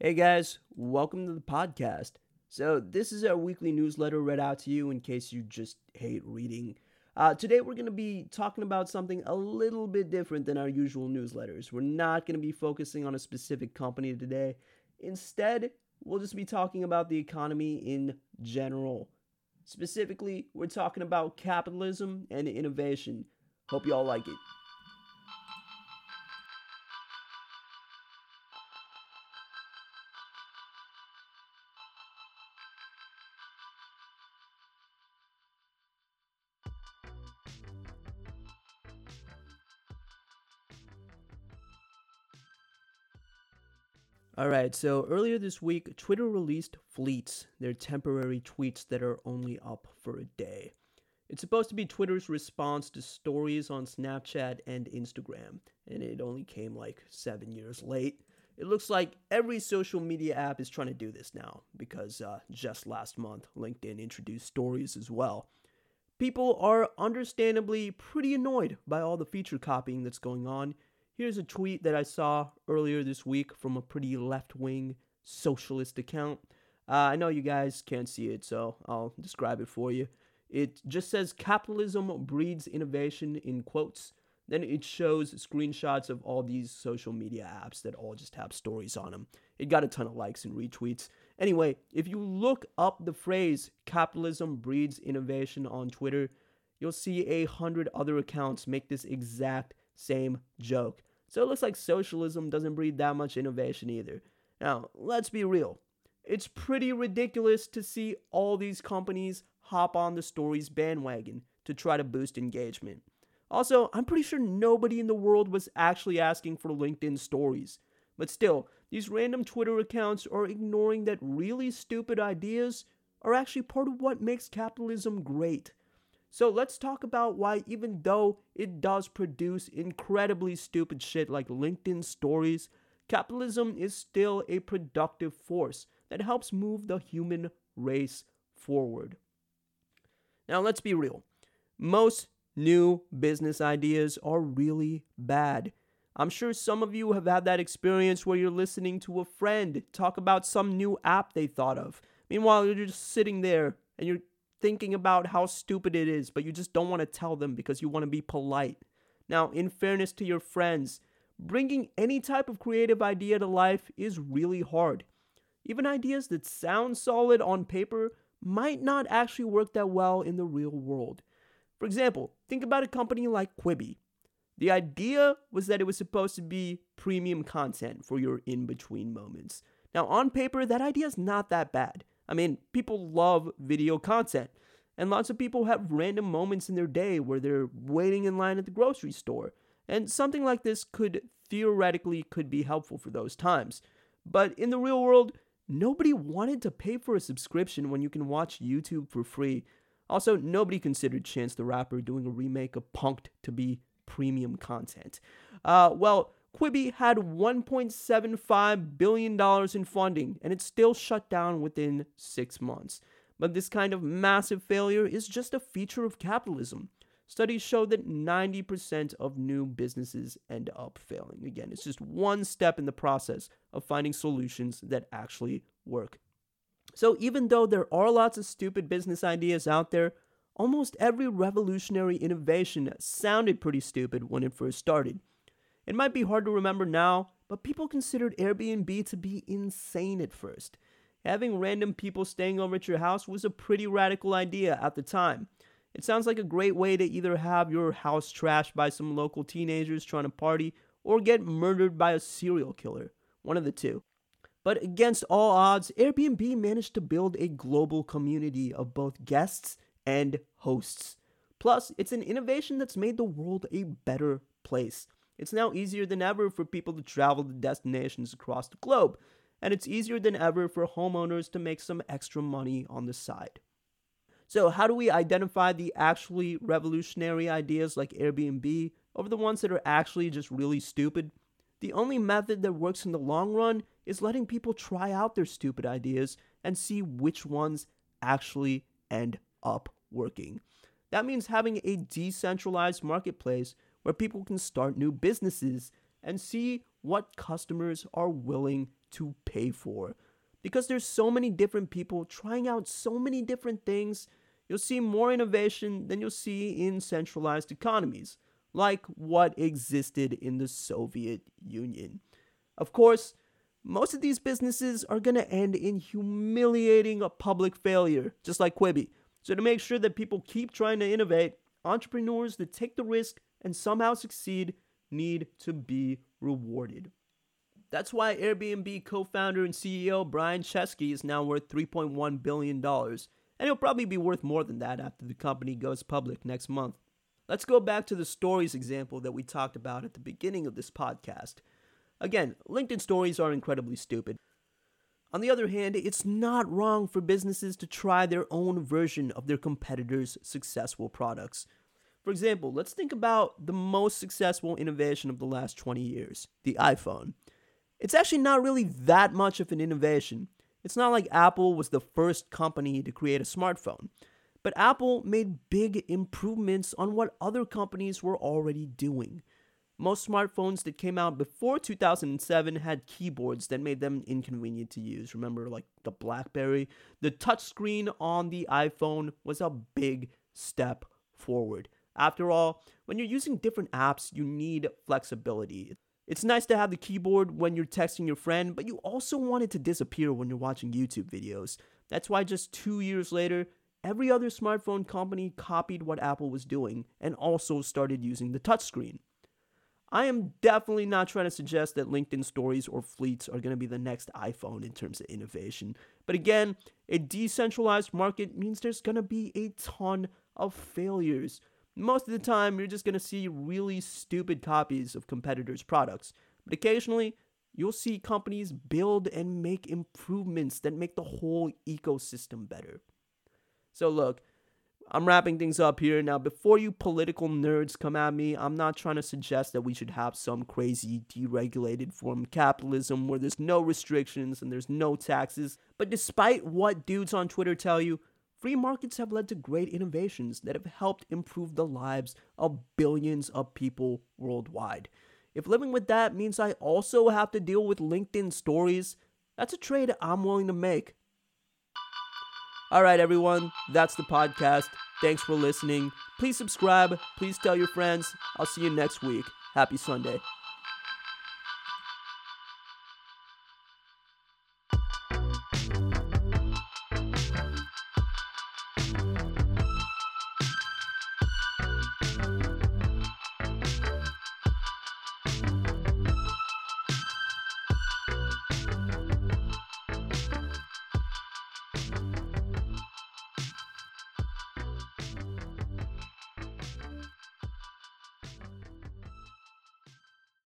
Hey guys, welcome to the podcast. So, this is our weekly newsletter read out to you in case you just hate reading. Uh, today, we're going to be talking about something a little bit different than our usual newsletters. We're not going to be focusing on a specific company today. Instead, we'll just be talking about the economy in general. Specifically, we're talking about capitalism and innovation. Hope you all like it. All right, so earlier this week, Twitter released Fleets, their temporary tweets that are only up for a day. It's supposed to be Twitter's response to stories on Snapchat and Instagram, and it only came like seven years late. It looks like every social media app is trying to do this now, because uh, just last month, LinkedIn introduced stories as well. People are understandably pretty annoyed by all the feature copying that's going on Here's a tweet that I saw earlier this week from a pretty left wing socialist account. Uh, I know you guys can't see it, so I'll describe it for you. It just says capitalism breeds innovation in quotes. Then it shows screenshots of all these social media apps that all just have stories on them. It got a ton of likes and retweets. Anyway, if you look up the phrase capitalism breeds innovation on Twitter, you'll see a hundred other accounts make this exact same joke. So it looks like socialism doesn't breed that much innovation either. Now, let's be real. It's pretty ridiculous to see all these companies hop on the stories bandwagon to try to boost engagement. Also, I'm pretty sure nobody in the world was actually asking for LinkedIn stories. But still, these random Twitter accounts are ignoring that really stupid ideas are actually part of what makes capitalism great. So let's talk about why, even though it does produce incredibly stupid shit like LinkedIn stories, capitalism is still a productive force that helps move the human race forward. Now, let's be real. Most new business ideas are really bad. I'm sure some of you have had that experience where you're listening to a friend talk about some new app they thought of. Meanwhile, you're just sitting there and you're thinking about how stupid it is, but you just don't want to tell them because you want to be polite. Now, in fairness to your friends, bringing any type of creative idea to life is really hard. Even ideas that sound solid on paper might not actually work that well in the real world. For example, think about a company like Quibi. The idea was that it was supposed to be premium content for your in between moments. Now, on paper, that idea is not that bad. I mean, people love video content. And lots of people have random moments in their day where they're waiting in line at the grocery store. And something like this could theoretically could be helpful for those times. But in the real world, nobody wanted to pay for a subscription when you can watch YouTube for free. Also, nobody considered Chance the Rapper doing a remake of Punk'd to be premium content. Uh, well, Quibi had $1.75 billion in funding, and it still shut down within six months. But this kind of massive failure is just a feature of capitalism. Studies show that 90% of new businesses end up failing. Again, it's just one step in the process of finding solutions that actually work. So, even though there are lots of stupid business ideas out there, almost every revolutionary innovation sounded pretty stupid when it first started. It might be hard to remember now, but people considered Airbnb to be insane at first. Having random people staying over at your house was a pretty radical idea at the time. It sounds like a great way to either have your house trashed by some local teenagers trying to party or get murdered by a serial killer. One of the two. But against all odds, Airbnb managed to build a global community of both guests and hosts. Plus, it's an innovation that's made the world a better place. It's now easier than ever for people to travel to destinations across the globe, and it's easier than ever for homeowners to make some extra money on the side. So, how do we identify the actually revolutionary ideas like Airbnb over the ones that are actually just really stupid? The only method that works in the long run is letting people try out their stupid ideas and see which ones actually end up working. That means having a decentralized marketplace where people can start new businesses and see what customers are willing to pay for. Because there's so many different people trying out so many different things, you'll see more innovation than you'll see in centralized economies, like what existed in the Soviet Union. Of course, most of these businesses are going to end in humiliating a public failure, just like Quibi. So, to make sure that people keep trying to innovate, entrepreneurs that take the risk and somehow succeed need to be rewarded. That's why Airbnb co founder and CEO Brian Chesky is now worth $3.1 billion, and he'll probably be worth more than that after the company goes public next month. Let's go back to the stories example that we talked about at the beginning of this podcast. Again, LinkedIn stories are incredibly stupid. On the other hand, it's not wrong for businesses to try their own version of their competitors' successful products. For example, let's think about the most successful innovation of the last 20 years the iPhone. It's actually not really that much of an innovation. It's not like Apple was the first company to create a smartphone, but Apple made big improvements on what other companies were already doing. Most smartphones that came out before 2007 had keyboards that made them inconvenient to use. Remember, like the Blackberry? The touchscreen on the iPhone was a big step forward. After all, when you're using different apps, you need flexibility. It's nice to have the keyboard when you're texting your friend, but you also want it to disappear when you're watching YouTube videos. That's why just two years later, every other smartphone company copied what Apple was doing and also started using the touchscreen. I am definitely not trying to suggest that LinkedIn stories or fleets are going to be the next iPhone in terms of innovation. But again, a decentralized market means there's going to be a ton of failures. Most of the time, you're just going to see really stupid copies of competitors' products. But occasionally, you'll see companies build and make improvements that make the whole ecosystem better. So, look, I'm wrapping things up here. Now, before you political nerds come at me, I'm not trying to suggest that we should have some crazy deregulated form of capitalism where there's no restrictions and there's no taxes. But despite what dudes on Twitter tell you, free markets have led to great innovations that have helped improve the lives of billions of people worldwide. If living with that means I also have to deal with LinkedIn stories, that's a trade I'm willing to make. All right, everyone, that's the podcast. Thanks for listening. Please subscribe. Please tell your friends. I'll see you next week. Happy Sunday.